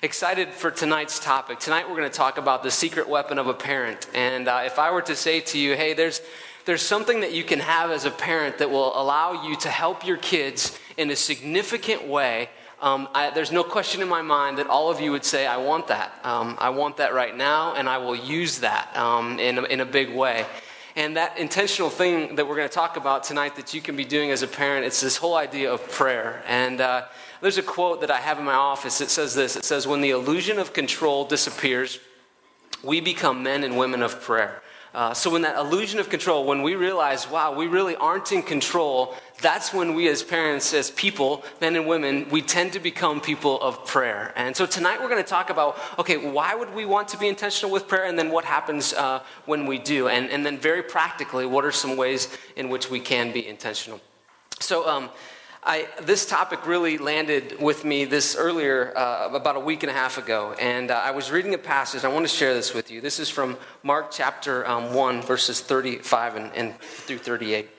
Excited for tonight's topic. Tonight we're going to talk about the secret weapon of a parent. And uh, if I were to say to you, hey, there's, there's something that you can have as a parent that will allow you to help your kids in a significant way, um, I, there's no question in my mind that all of you would say, I want that. Um, I want that right now, and I will use that um, in, a, in a big way. And that intentional thing that we're going to talk about tonight that you can be doing as a parent, it's this whole idea of prayer. And uh, there's a quote that I have in my office. It says this It says, When the illusion of control disappears, we become men and women of prayer. Uh, so, when that illusion of control, when we realize, wow, we really aren't in control, that's when we as parents, as people, men and women, we tend to become people of prayer. And so tonight we're going to talk about, okay, why would we want to be intentional with prayer? And then what happens uh, when we do? And, and then very practically, what are some ways in which we can be intentional? So, um, I, this topic really landed with me this earlier, uh, about a week and a half ago. And uh, I was reading a passage. I want to share this with you. This is from Mark chapter um, 1, verses 35 and, and through 38.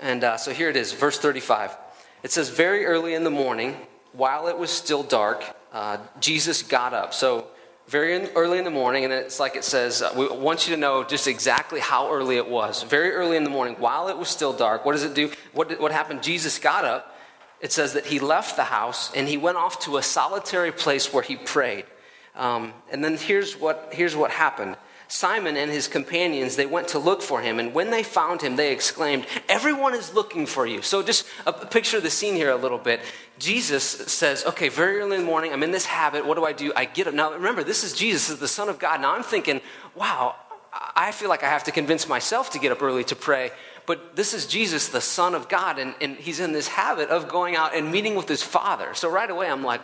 And uh, so here it is, verse 35. It says, Very early in the morning, while it was still dark, uh, Jesus got up. So very early in the morning, and it's like it says, uh, we want you to know just exactly how early it was. Very early in the morning, while it was still dark, what does it do? What, what happened? Jesus got up. It says that he left the house and he went off to a solitary place where he prayed. Um, and then here's what, here's what happened. Simon and his companions, they went to look for him. And when they found him, they exclaimed, Everyone is looking for you. So just a picture of the scene here a little bit. Jesus says, Okay, very early in the morning, I'm in this habit. What do I do? I get up. Now remember, this is Jesus, is the Son of God. Now I'm thinking, wow, I feel like I have to convince myself to get up early to pray. But this is Jesus, the Son of God, and, and he's in this habit of going out and meeting with his Father. So right away, I'm like,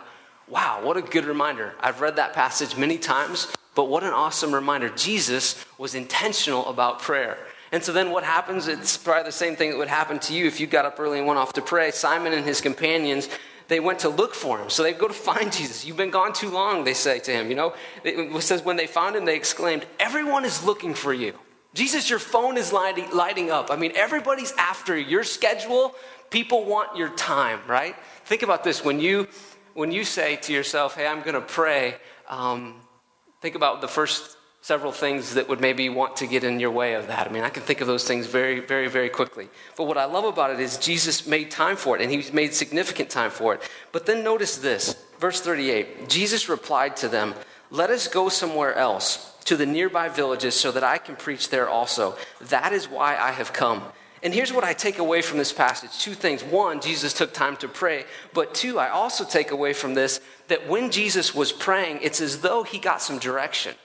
wow, what a good reminder. I've read that passage many times. But what an awesome reminder. Jesus was intentional about prayer. And so then what happens? It's probably the same thing that would happen to you if you got up early and went off to pray. Simon and his companions, they went to look for him. So they go to find Jesus. You've been gone too long, they say to him. You know, it says when they found him, they exclaimed, Everyone is looking for you. Jesus, your phone is lighting, lighting up. I mean, everybody's after your schedule. People want your time, right? Think about this. When you, when you say to yourself, hey, I'm going to pray, um, Think about the first several things that would maybe want to get in your way of that. I mean, I can think of those things very, very, very quickly. But what I love about it is Jesus made time for it, and he made significant time for it. But then notice this verse 38 Jesus replied to them, Let us go somewhere else, to the nearby villages, so that I can preach there also. That is why I have come. And here's what I take away from this passage two things. One, Jesus took time to pray. But two, I also take away from this that when Jesus was praying, it's as though he got some direction.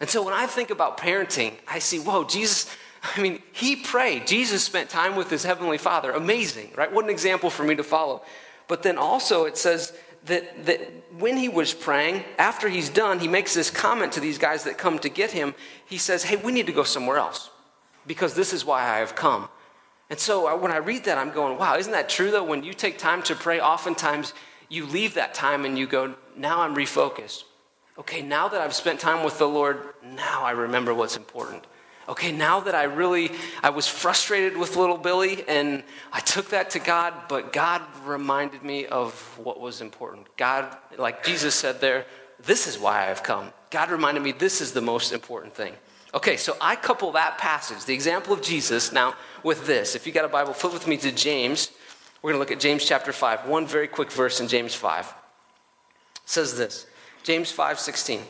And so when I think about parenting, I see, whoa, Jesus, I mean, he prayed. Jesus spent time with his heavenly Father. Amazing, right? What an example for me to follow. But then also it says that, that when he was praying, after he's done, he makes this comment to these guys that come to get him. He says, hey, we need to go somewhere else because this is why I have come. And so uh, when I read that, I'm going, wow, isn't that true though? When you take time to pray, oftentimes you leave that time and you go, now I'm refocused. Okay, now that I've spent time with the Lord, now I remember what's important. Okay, now that I really, I was frustrated with little Billy and I took that to God, but God reminded me of what was important. God, like Jesus said there, this is why I've come. God reminded me this is the most important thing. Okay, so I couple that passage, the example of Jesus, now with this. If you got a Bible, flip with me to James. We're going to look at James chapter 5. One very quick verse in James 5. It says this James 5 16.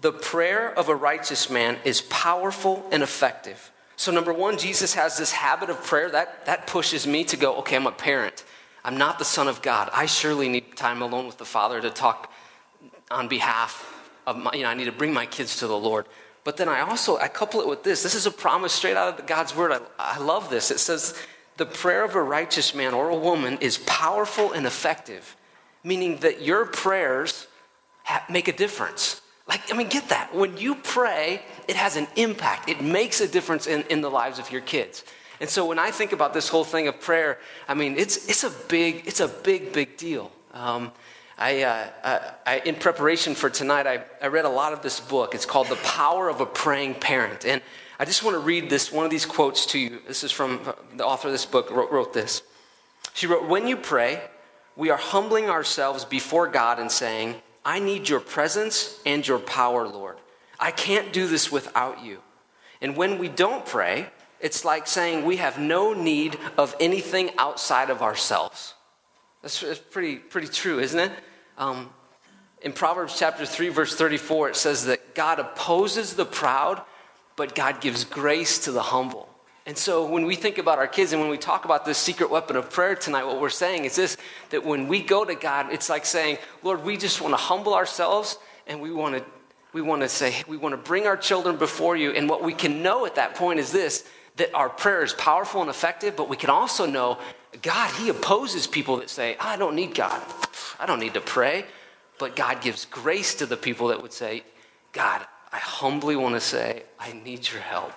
The prayer of a righteous man is powerful and effective. So, number one, Jesus has this habit of prayer that, that pushes me to go, okay, I'm a parent. I'm not the Son of God. I surely need time alone with the Father to talk on behalf of my, you know, I need to bring my kids to the Lord. But then I also, I couple it with this. This is a promise straight out of God's word. I, I love this. It says, the prayer of a righteous man or a woman is powerful and effective, meaning that your prayers make a difference. Like, I mean, get that. When you pray, it has an impact. It makes a difference in, in the lives of your kids. And so when I think about this whole thing of prayer, I mean, it's, it's a big, it's a big, big deal. Um, I, uh, I, in preparation for tonight, I, I read a lot of this book. It's called The Power of a Praying Parent. And I just want to read this, one of these quotes to you. This is from uh, the author of this book, wrote, wrote this. She wrote, When you pray, we are humbling ourselves before God and saying, I need your presence and your power, Lord. I can't do this without you. And when we don't pray, it's like saying we have no need of anything outside of ourselves. That's, that's pretty, pretty true, isn't it? Um, in Proverbs chapter 3, verse 34, it says that God opposes the proud, but God gives grace to the humble. And so when we think about our kids and when we talk about this secret weapon of prayer tonight, what we're saying is this that when we go to God, it's like saying, Lord, we just want to humble ourselves and we want to we want to say, we want to bring our children before you. And what we can know at that point is this that our prayer is powerful and effective, but we can also know God, He opposes people that say, I don't need God. I don't need to pray. But God gives grace to the people that would say, God, I humbly want to say, I need your help.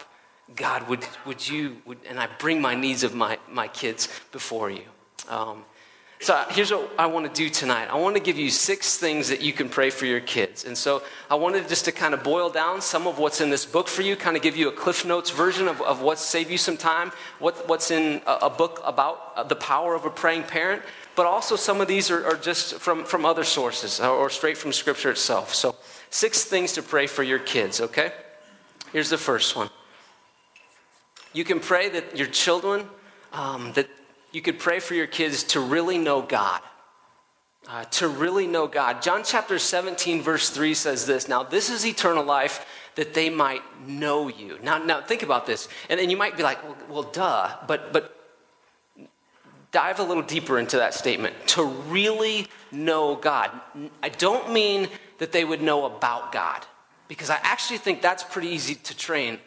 God, would, would you, would, and I bring my needs of my, my kids before you. Um, so here's what I want to do tonight. I want to give you six things that you can pray for your kids. And so I wanted just to kind of boil down some of what's in this book for you, kind of give you a Cliff Notes version of, of what's save you some time, what, what's in a, a, book about the power of a praying parent. But also some of these are, are just from, from other sources or, or straight from Scripture itself. So six things to pray for your kids, okay? Here's the first one. You can pray that your children, um, that you could pray for your kids to really know God. Uh, to really know God. John chapter 17, verse 3 says this Now, this is eternal life, that they might know you. Now, now think about this. And then you might be like, well, well, duh. But, but dive a little deeper into that statement. To really know God. I don't mean that they would know about God, because I actually think that's pretty easy to train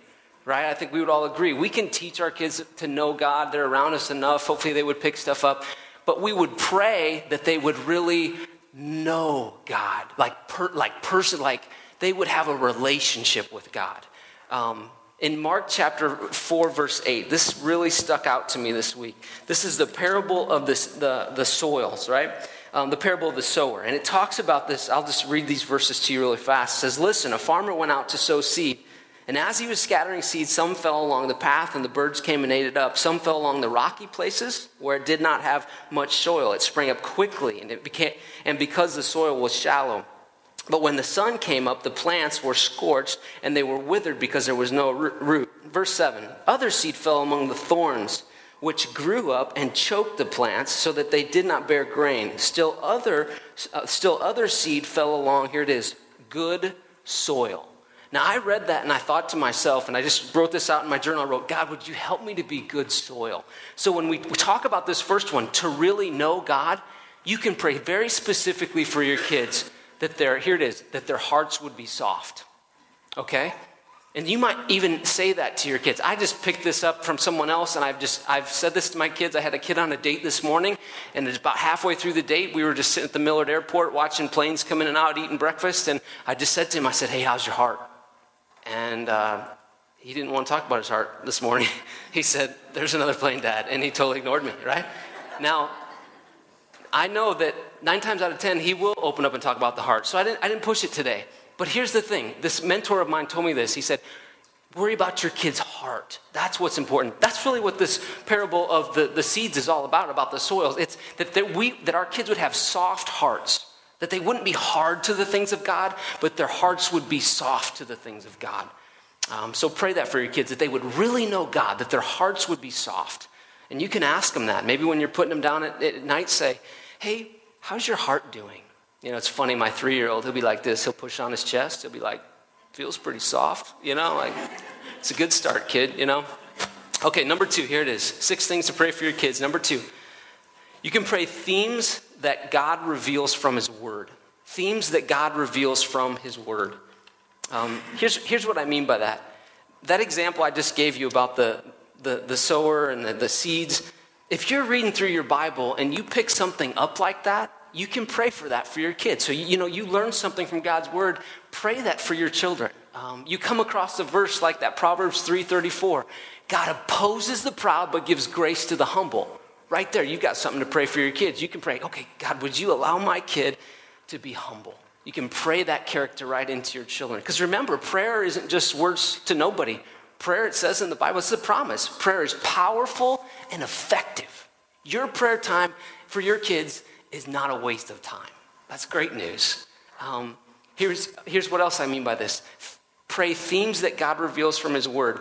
right? I think we would all agree. We can teach our kids to know God. They're around us enough. Hopefully, they would pick stuff up. But we would pray that they would really know God, like, per, like person, like they would have a relationship with God. Um, in Mark chapter 4, verse 8, this really stuck out to me this week. This is the parable of this, the, the soils, right? Um, the parable of the sower. And it talks about this. I'll just read these verses to you really fast. It says, Listen, a farmer went out to sow seed. And as he was scattering seeds, some fell along the path, and the birds came and ate it up. Some fell along the rocky places where it did not have much soil. It sprang up quickly, and it became, and because the soil was shallow. But when the sun came up, the plants were scorched, and they were withered because there was no root. Verse 7 Other seed fell among the thorns, which grew up and choked the plants, so that they did not bear grain. Still other, uh, still other seed fell along, here it is, good soil now, I read that and I thought to myself, and I just wrote this out in my journal. I wrote, God, would you help me to be good soil? So, when we, talk about this first one, to really know God, you can pray very specifically for your kids that their, here it is, that their hearts would be soft. Okay? And you might even say that to your kids. I just picked this up from someone else, and I've just I've said this to my kids. I had a kid on a date this morning, and it's about halfway through the date. We were just sitting at the Millard Airport watching planes come in and out, eating breakfast, and I just said to him, I said, Hey, how's your heart? And uh, he didn't want to talk about his heart this morning. he said, There's another plane, Dad. And he totally ignored me, right? Now, I know that nine times out of ten, he will open up and talk about the heart. So I didn't, I didn't push it today. But here's the thing this mentor of mine told me this. He said, Worry about your kid's heart. That's what's important. That's really what this parable of the, the seeds is all about, about the soils. It's that, that, we, that our kids would have soft hearts that they wouldn't be hard to the things of God, but their hearts would be soft to the things of God. Um, so pray that for your kids, that they would really know God, that their hearts would be soft. And you can ask them that. Maybe when you're putting them down at, at night, say, Hey, how's your heart doing? You know, it's funny, my three year old, he'll be like this. He'll push on his chest. He'll be like, Feels pretty soft, you know? Like, it's a good start, kid, you know? Okay, number two, here it is. Six things to pray for your kids. Number two, you can pray themes that God reveals from His Word. Themes that God reveals from His Word. Um, here's, here's what I mean by that. That example I just gave you about the, the, the sower and the, the seeds, if you're reading through your Bible and you pick something up like that, you can pray for that for your kids. So, you, you know, you learn something from God's Word, pray that for your children. Um, you come across a verse like that, Proverbs 3.34. God opposes the proud but gives grace to the humble right there, you've got something to pray for your kids. You can pray, okay, God, would you allow my kid to be humble? You can pray that character right into your children. Because remember, prayer isn't just words to nobody. Prayer, it says in the Bible, it's a promise. Prayer is powerful and effective. Your prayer time for your kids is not a waste of time. That's great news. Um, here's, here's what else I mean by this pray themes that God reveals from His Word.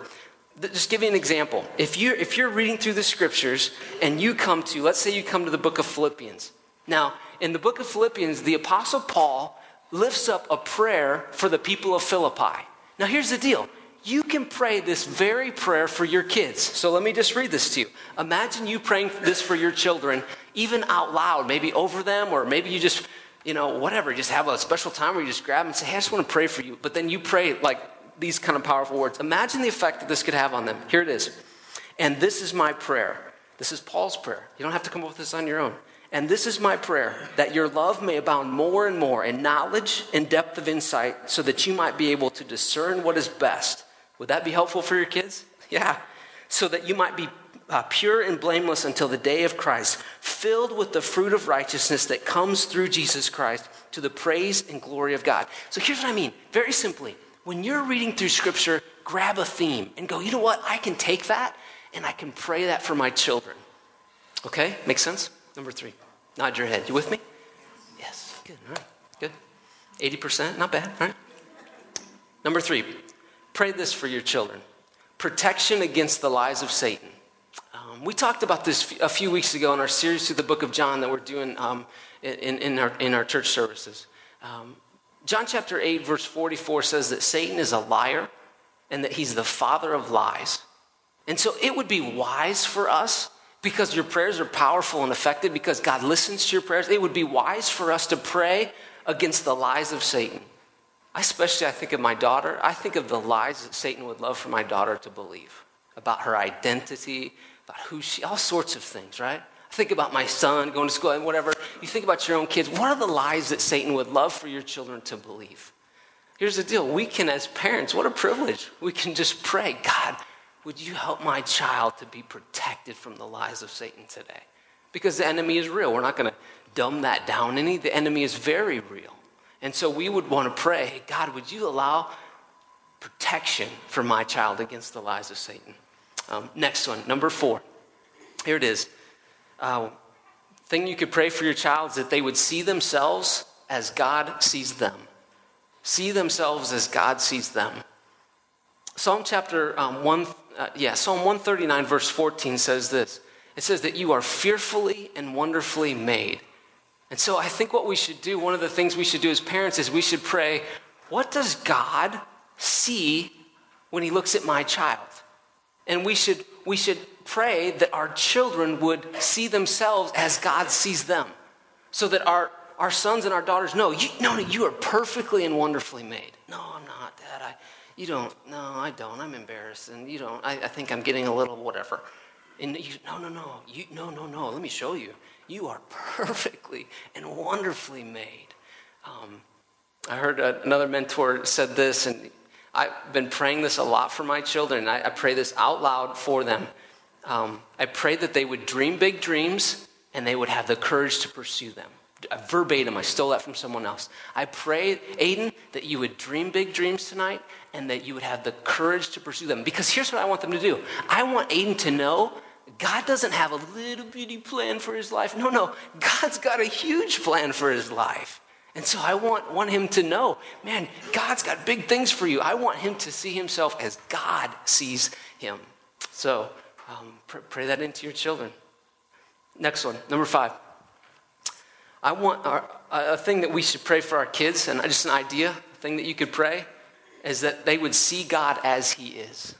Just give you an example. If you're, if you're reading through the scriptures and you come to, let's say you come to the book of Philippians. Now, in the book of Philippians, the Apostle Paul lifts up a prayer for the people of Philippi. Now, here's the deal you can pray this very prayer for your kids. So let me just read this to you. Imagine you praying this for your children, even out loud, maybe over them, or maybe you just, you know, whatever, just have a special time where you just grab them and say, hey, I just want to pray for you. But then you pray like these kind of powerful words. Imagine the effect that this could have on them. Here it is. And this is my prayer. This is Paul's prayer. You don't have to come up with this on your own. And this is my prayer that your love may abound more and more in knowledge and depth of insight, so that you might be able to discern what is best would that be helpful for your kids? Yeah. So that you might be uh, pure and blameless until the day of Christ, filled with the fruit of righteousness that comes through Jesus Christ to the praise and glory of God. So here's what I mean very simply when you're reading through Scripture, grab a theme and go, you know what? I can take that and I can pray that for my children. Okay? Make sense? Number three. Nod your head. You with me? Yes. Good. All right. Good. 80%. Not bad. All right. Number three. Pray this for your children protection against the lies of Satan. Um, we talked about this a few weeks ago in our series through the book of John that we're doing um, in, in, our, in our church services. Um, John chapter 8, verse 44 says that Satan is a liar and that he's the father of lies. And so it would be wise for us because your prayers are powerful and effective, because God listens to your prayers, it would be wise for us to pray against the lies of Satan. Especially I think of my daughter. I think of the lies that Satan would love for my daughter to believe about her identity, about who she, all sorts of things, right? Think about my son going to school and whatever. You think about your own kids. What are the lies that Satan would love for your children to believe? Here's the deal. We can, as parents, what a privilege. We can just pray, God, would you help my child to be protected from the lies of Satan today? Because the enemy is real. We're not going to dumb that down any. The enemy is very real. And so we would want to pray, God, would you allow protection for my child against the lies of Satan? Um, next one, number four. Here it is. Uh, thing you could pray for your child is that they would see themselves as God sees them. See themselves as God sees them. Psalm chapter um, 1, uh, yeah, Psalm 139, verse 14 says this. It says that you are fearfully and wonderfully made. And so I think what we should do, one of the things we should do as parents is we should pray, what does God see when he looks at my child? And we should, we should pray that our children would see themselves as God sees them. So that our, our sons and our daughters know, you, no, no, you are perfectly and wonderfully made. No, I'm not, Dad. I, you don't. No, I don't. I'm embarrassed. And you don't. I, I think I'm getting a little whatever. And you, no, no, no. You, no, no, no. Let me show you. You are perfectly and wonderfully made. Um, I heard another mentor said this, and I've been praying this a lot for my children. I, I pray this out loud for them. Um, I pray that they would dream big dreams and they would have the courage to pursue them. Verbatim, I stole that from someone else. I pray, Aiden, that you would dream big dreams tonight and that you would have the courage to pursue them. Because here's what I want them to do I want Aiden to know God doesn't have a little bitty plan for his life. No, no. God's got a huge plan for his life. And so I want, want him to know, man, God's got big things for you. I want him to see himself as God sees him. So um, pr- pray that into your children. Next one, number five. I want our, a thing that we should pray for our kids, and just an idea, a thing that you could pray, is that they would see God as he is.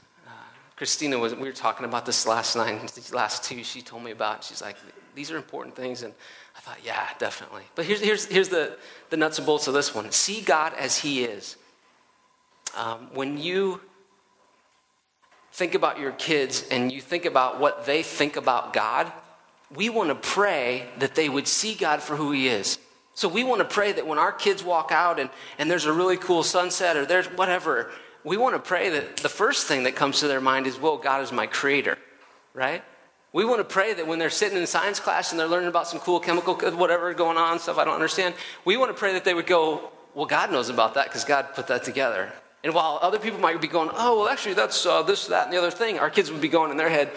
Christina was, we were talking about this last night, these last two she told me about. She's like, these are important things. And I thought, yeah, definitely. But here's, here's, here's the, the nuts and bolts of this one see God as He is. Um, when you think about your kids and you think about what they think about God, we want to pray that they would see God for who He is. So we want to pray that when our kids walk out and, and there's a really cool sunset or there's whatever, we want to pray that the first thing that comes to their mind is, well, God is my creator, right? We want to pray that when they're sitting in science class and they're learning about some cool chemical, uh, whatever going on, stuff I don't understand, we want to pray that they would go, well, God knows about that because God put that together. And while other people might be going, oh, well, actually, that's uh, this, that, and the other thing, our kids would be going in their head,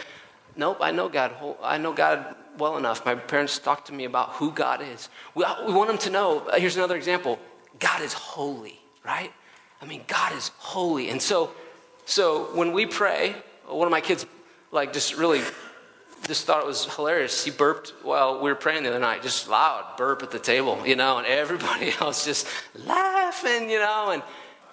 nope, I know God. I know God well enough. My parents talked to me about who God is. We, we want them to know. Here's another example God is holy, right? I mean, God is holy. And so, so when we pray, one of my kids, like, just really just thought it was hilarious. He burped while we were praying the other night, just loud burp at the table, you know, and everybody else just laughing, you know, and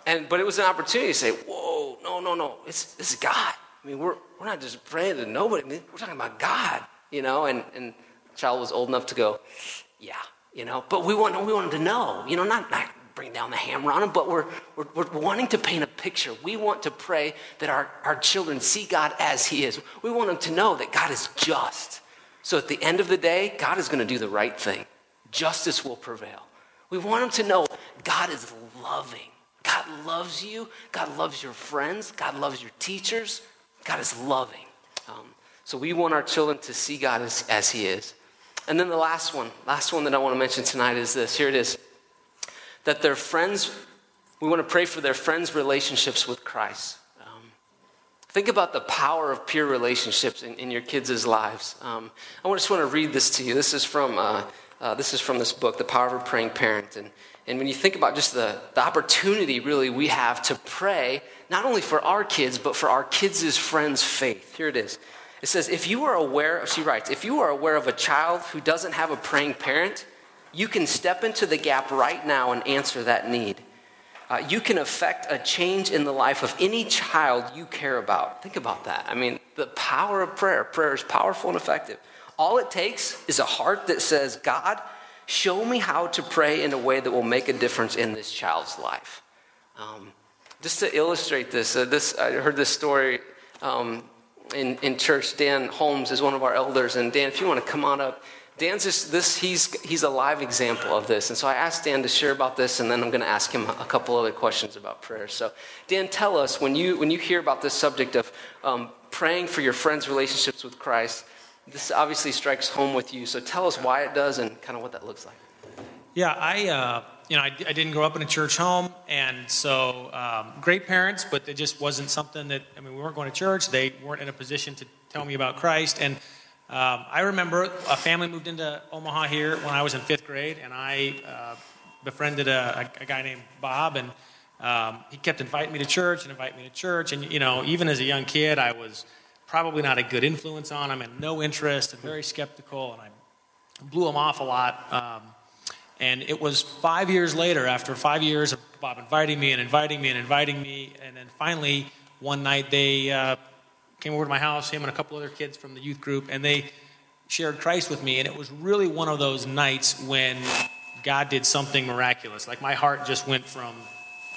and but it was an opportunity to say, whoa, no, no, no, it's this is God. I mean, we're we're not just praying to nobody. I mean, we're talking about God, you know, and and child was old enough to go, yeah, you know, but we want we want him to know, you know, not not bring down the hammer on them, but we're, we're, we're, wanting to paint a picture. We want to pray that our, our children see God as He is. We want them to know that God is just. So at the end of the day, God is going to do the right thing. Justice will prevail. We want them to know God is loving. God loves you. God loves your friends. God loves your teachers. God is loving. Um, so we want our children to see God as, as He is. And then the last one, last one that I want to mention tonight is this. Here it is that their friends, we want to pray for their friends' relationships with Christ. Um, think about the power of peer relationships in, in your kids' lives. Um, I just want to read this to you. This is from, uh, uh, this, is from this book, The Power of a Praying Parent. And, and when you think about just the, the opportunity, really, we have to pray, not only for our kids, but for our kids' friends' faith. Here it is. It says, if you are aware, she writes, if you are aware of a child who doesn't have a praying parent, you can step into the gap right now and answer that need. Uh, you can affect a change in the life of any child you care about. Think about that. I mean, the power of prayer. Prayer is powerful and effective. All it takes is a heart that says, God, show me how to pray in a way that will make a difference in this child's life. Um, just to illustrate this, uh, this I heard this story um, in, in church. Dan Holmes is one of our elders. And Dan, if you want to come on up, Dan's just this, he's, he's a live example of this. And so I asked Dan to share about this, and then I'm going to ask him a couple other questions about prayer. So, Dan, tell us when you, when you hear about this subject of um, praying for your friends' relationships with Christ, this obviously strikes home with you. So tell us why it does and kind of what that looks like. Yeah, I, uh, you know, I, I, didn't grow up in a church home, and so um, great parents, but it just wasn't something that, I mean, we weren't going to church. They weren't in a position to tell me about Christ. And um, I remember a family moved into Omaha here when I was in fifth grade, and I uh, befriended a, a, guy named Bob, and um, he kept inviting me to church and inviting me to church. And you know, even as a young kid, I was probably not a good influence on him, and no interest, and very skeptical, and I blew him off a lot. Um, and it was five years later, after five years of Bob inviting me and inviting me and inviting me, and then finally one night they uh, came over to my house, him and a couple other kids from the youth group, and they shared Christ with me. And it was really one of those nights when God did something miraculous. Like my heart just went from,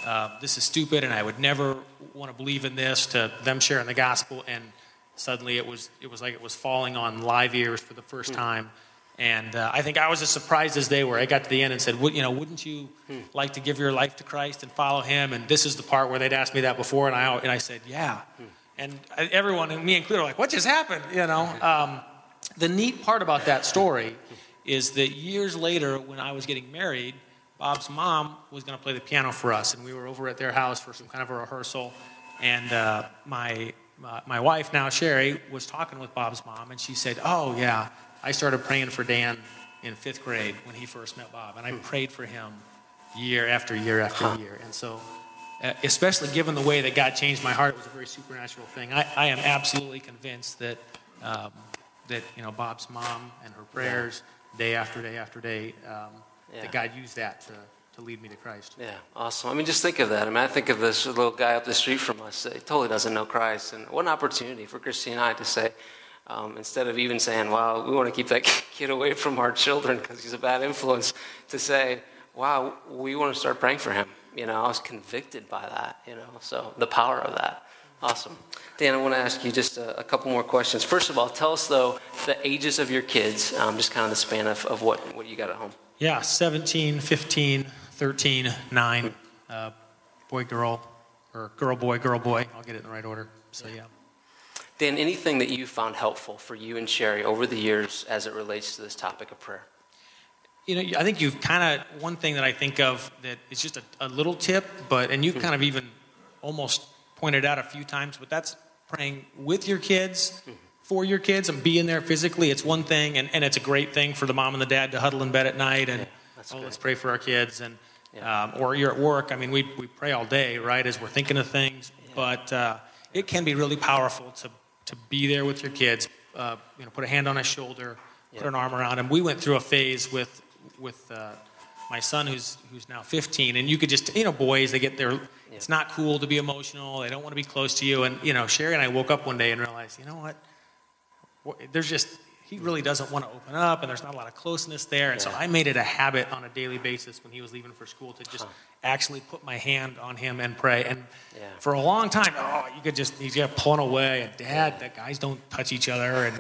uh, this is stupid and I would never want to believe in this, to them sharing the gospel. And suddenly it was, it was like it was falling on live ears for the first hmm. time. And uh, I think I was as surprised as they were. I got to the end and said, you know, wouldn't you hmm. like to give your life to Christ and follow him? And this is the part where they'd asked me that before, and I, and I said, yeah. Hmm. And everyone, and me included, are like, what just happened? You know? Um, the neat part about that story is that years later, when I was getting married, Bob's mom was going to play the piano for us, and we were over at their house for some kind of a rehearsal. And uh, my, my wife, now Sherry, was talking with Bob's mom, and she said, Oh, yeah, I started praying for Dan in fifth grade when he first met Bob, and I prayed for him year after year after year. And so uh, especially given the way that God changed my heart, it was a very supernatural thing. I, I am absolutely convinced that um, that you know Bob's mom and her prayers day after day after day, um, yeah. that God used that to, to lead me to Christ. Yeah, awesome. I mean, just think of that. I mean, I think of this little guy up the street from us. He totally doesn't know Christ, and what an opportunity for Christy and I to say. Um, instead of even saying, "Wow, we want to keep that kid away from our children because he's a bad influence," to say, "Wow, we want to start praying for him." You know, I was convicted by that, you know, so the power of that. Awesome. Dan, I want to ask you just a, a couple more questions. First of all, tell us, though, the ages of your kids, um, just kind of the span of, of what, what you got at home. Yeah, 17, 15, 13, 9, uh, boy, girl, or girl, boy, girl, boy. I'll get it in the right order. So, yeah. Dan, anything that you found helpful for you and Sherry over the years as it relates to this topic of prayer? you know, I think you've kind of one thing that I think of that is just a, a little tip, but and you've hmm. kind of even almost pointed out a few times, but that's praying with your kids, hmm. for your kids, and being there physically. It's one thing, and, and it's a great thing for the mom and the dad to huddle in bed at night and yeah, oh, let's pray for our kids. And Yeah. Um, or you're at work. I mean, we, we pray all day, right, as we're thinking of things. Yeah. But uh, it can be really powerful to, to be there with your kids, uh, you know, put a hand on his shoulder, yeah. put an arm around him. We went through a phase with, with uh, my son who's, who's now 15, and you could just, you know, boys, they get their, it's not cool to be emotional. They don't want to be close to you. And, you know, Sherry and I woke up one day and realized, you know what? There's just, he really doesn't want to open up, and there's not a lot of closeness there. And yeah. so I made it a habit on a daily basis when he was leaving for school to just huh. actually put my hand on him and pray. And yeah. for a long time, oh, you could just he's get pulling away. And Dad, yeah. that guys don't touch each other, and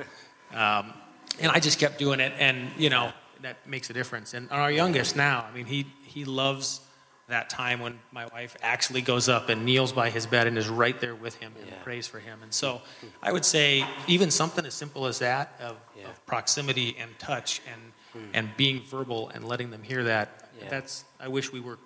um, and I just kept doing it, and you know that makes a difference. And our youngest now, I mean, he he loves that time when my wife actually goes up and kneels by his bed and is right there with him and yeah. prays for him. And so I would say even something as simple as that of, yeah. of proximity and touch and, mm. and being verbal and letting them hear that, yeah. that's, I wish we were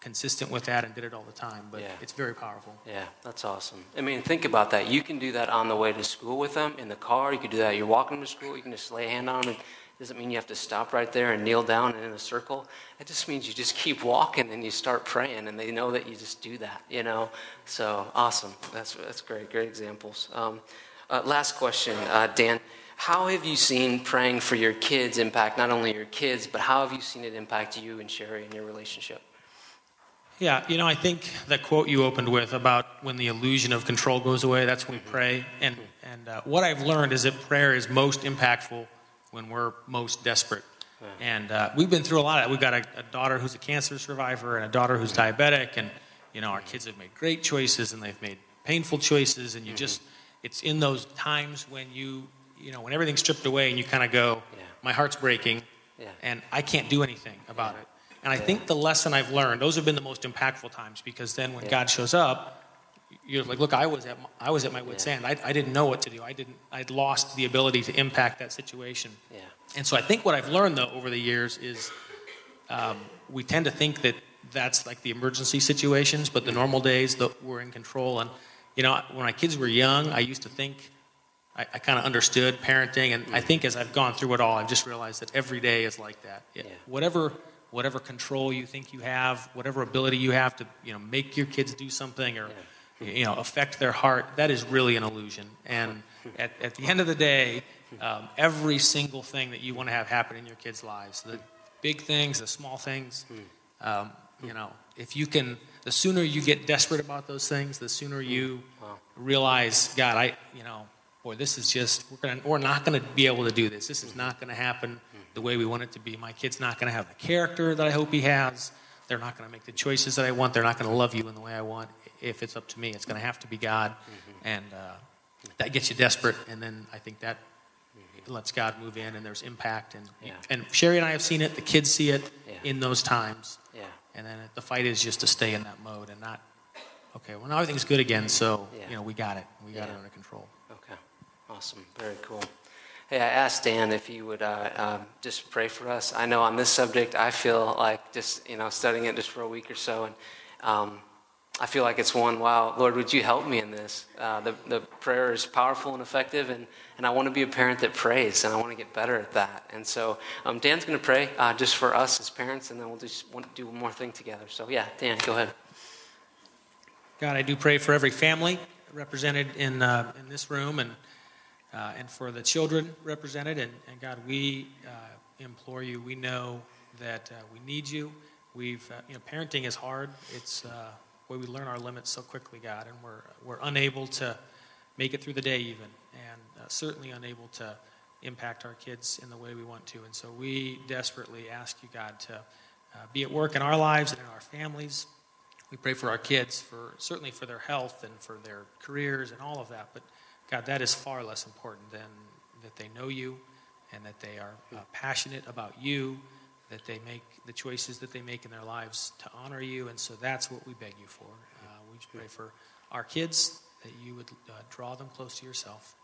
consistent with that and did it all the time, but it's very powerful. Yeah, that's awesome. I mean, think about that. You can do that on the way to school with them, in the car. You can do that. You're walking to school. You can just lay a hand on them and doesn't mean you have to stop right there and kneel down and in a circle. It just means you just keep walking and you start praying, and they know that you just do that, you know? So awesome. That's, that's great. Great examples. Um, uh, last question, uh, Dan. How have you seen praying for your kids impact not only your kids, but how have you seen it impact you and Sherry and your relationship? Yeah, you know, I think that quote you opened with about when the illusion of control goes away, that's when we mm-hmm. pray. And, and uh, what I've learned is that prayer is most impactful when we're most desperate. Yeah. And uh, we've been through a lot of that. We've got a, a, daughter who's a cancer survivor and a daughter who's diabetic. And, you know, our kids have made great choices and they've made painful choices. And you mm-hmm. just, it's in those times when you, you know, when everything's stripped away and you kind of go, yeah. my heart's breaking yeah. and I can't do anything about it. And I think the lesson I've learned, those have been the most impactful times because then when God shows up, you're like, look, I was at my, I was at my wit's yeah. end. I, I didn't know what to do. I didn't. I'd lost the ability to impact that situation. Yeah. And so I think what I've learned though over the years is um, we tend to think that that's like the emergency situations, but the normal days that we're in control. And you know, when my kids were young, I used to think I, I kind of understood parenting, and I think as I've gone through it all, I've just realized that every day is like that. Yeah. Whatever whatever control you think you have, whatever ability you have to you know make your kids do something or. Yeah you know, affect their heart, that is really an illusion. And at, at the end of the day, um, every single thing that you want to have happen in your kids' lives, the big things, the small things, um, you know, if you can, the sooner you get desperate about those things, the sooner you realize, God, I, you know, boy, this is just, we're, gonna, we're not going to be able to do this. This is not going to happen the way we want it to be. My kid's not going to have the character that I hope he has. They're not going to make the choices that I want. They're not going to love you in the way I want if it's up to me. It's going to have to be God. Mm-hmm. And uh, that gets you desperate. And then I think that mm-hmm. lets God move in and there's impact. And, yeah. and Sherry and I have seen it. The kids see it yeah. in those times. Yeah. And then the fight is just to stay in that mode and not, okay, well, now everything's good again. So, you know, we got it. We got it under control. Okay. Awesome. Very cool. Hey, I asked Dan if he would uh, uh, just pray for us. I know on this subject, I feel like just, you know, studying it just for a week or so. And um, I feel like it's one, wow, Lord, would you help me in this? Uh, the, the prayer is powerful and effective, and, and I want to be a parent that prays, and I want to get better at that. And so um, Dan's going to pray uh, just for us as parents, and then we'll just do one more thing together. So, yeah, Dan, go ahead. God, I do pray for every family represented in, uh, in this room and, uh, and for the children represented. And, and God, we uh, implore you, we know that uh, we need you. We've, you know, parenting is hard. It's where we learn our limits so quickly, God, and we're, we're unable to make it through the day even, and uh, certainly unable to impact our kids in the way we want to. And so we desperately ask you, God, to uh, be at work in our lives and in our families. We pray for our kids, for certainly for their health and for their careers and all of that. But God, that is far less important than that they know you and that they are uh, passionate about you that they make the choices that they make in their lives to honor you. And so that's what we beg you for. Uh, we pray for our kids that you would uh, draw them close to yourself.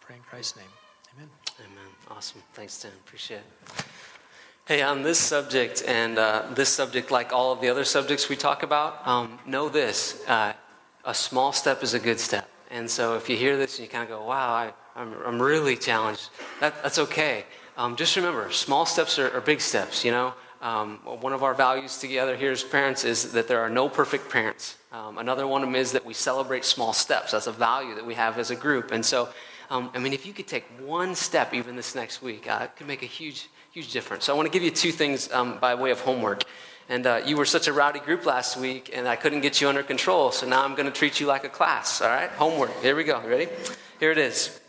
pray in Christ's name. Amen. Amen. Awesome. Thanks, Dan. Appreciate it. Hey, on this subject, and uh, this subject, like all of the other subjects we talk about, um, know this uh, a small step is a good step. And so if you hear this and you kind of go, wow, I, I'm, I'm really challenged, that, that's okay um, just remember, small steps are, are, big steps, you know. Um, one of our values together here as parents is that there are no perfect parents. Um, another one of them is that we celebrate small steps. That's a value that we have as a group. And so, um, I mean, if you could take one step even this next week, uh, it could make a huge, huge difference. So I want to give you two things um, by way of homework. And uh, you were such a rowdy group last week, and I couldn't get you under control. So now I'm going to treat you like a class. All right? Homework. Here we go. Ready? Here it is.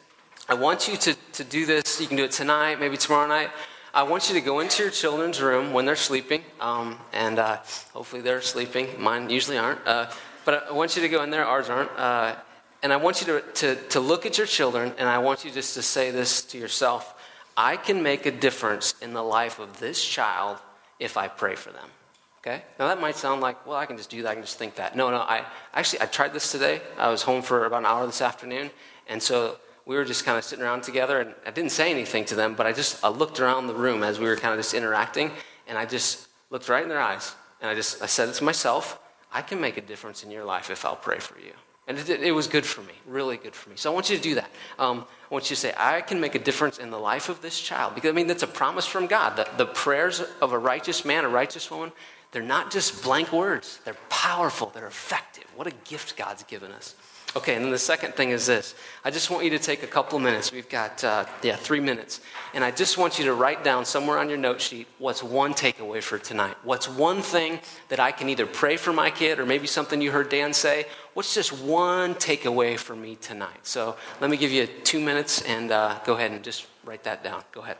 I want you to, to do this. You can do it tonight, maybe tomorrow night. I want you to go into your children's room when they're sleeping, um, and uh, hopefully they're sleeping. Mine usually aren't. Uh, but I want you to go in there, ours aren't. Uh, and I want you to, to, to look at your children, and I want you just to say this to yourself I can make a difference in the life of this child if I pray for them. Okay? Now that might sound like, well, I can just do that, I can just think that. No, no, I actually I tried this today. I was home for about an hour this afternoon, and so we were just kind of sitting around together, and I didn't say anything to them, but I just I looked around the room as we were kind of just interacting, and I just looked right in their eyes, and I just I said it to myself: I can make a difference in your life if I'll pray for you. And it, it was good for me, really good for me. So I want you to do that. Um, I want you to say, I can make a difference in the life of this child. Because, I mean, that's a promise from God. The, the prayers of a righteous man, a righteous woman, they're not just blank words, they're powerful, they're effective. What a gift God's given us. Okay, and then the second thing is this. I just want you to take a couple of minutes. We've got, uh, yeah, three minutes. And I just want you to write down somewhere on your note sheet what's one takeaway for tonight. What's one thing that I can either pray for my kid or maybe something you heard Dan say. What's just one takeaway for me tonight? So let me give you two minutes and uh, go ahead and just write that down. Go ahead.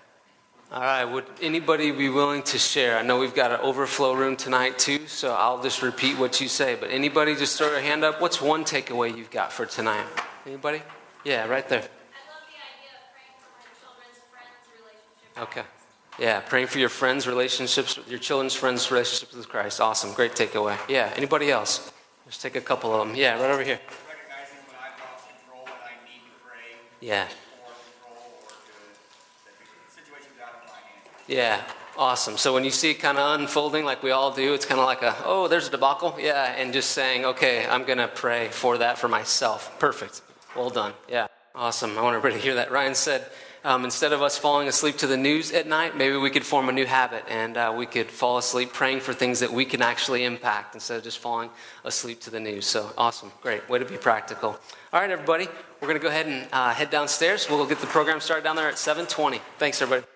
All right, would anybody be willing to share? I know we've got an overflow room tonight too, so I'll just repeat what you say. But anybody just throw your hand up. What's one takeaway you've got for tonight? Anybody? Yeah, right there. Okay. Yeah, praying for your friends' relationships, your children's friends' relationships with Christ. Awesome. Great takeaway. Yeah, anybody else? Let's take a couple of them. Yeah, right over here. Yeah. Yeah, awesome. So when you see it kind of unfolding like we all do, it's kind of like a, oh, there's a debacle. Yeah, and just saying, okay, I'm going to pray for that for myself. Perfect. Well done. Yeah, awesome. I want everybody to hear that. Ryan said, um, instead of us falling asleep to the news at night, maybe we could form a new habit and uh, we could fall asleep praying for things that we can actually impact instead of just falling asleep to the news. So awesome. Great. Way to be practical. All right, everybody. We're going to go ahead and uh, head downstairs. We'll get the program started down there at 720. Thanks, everybody.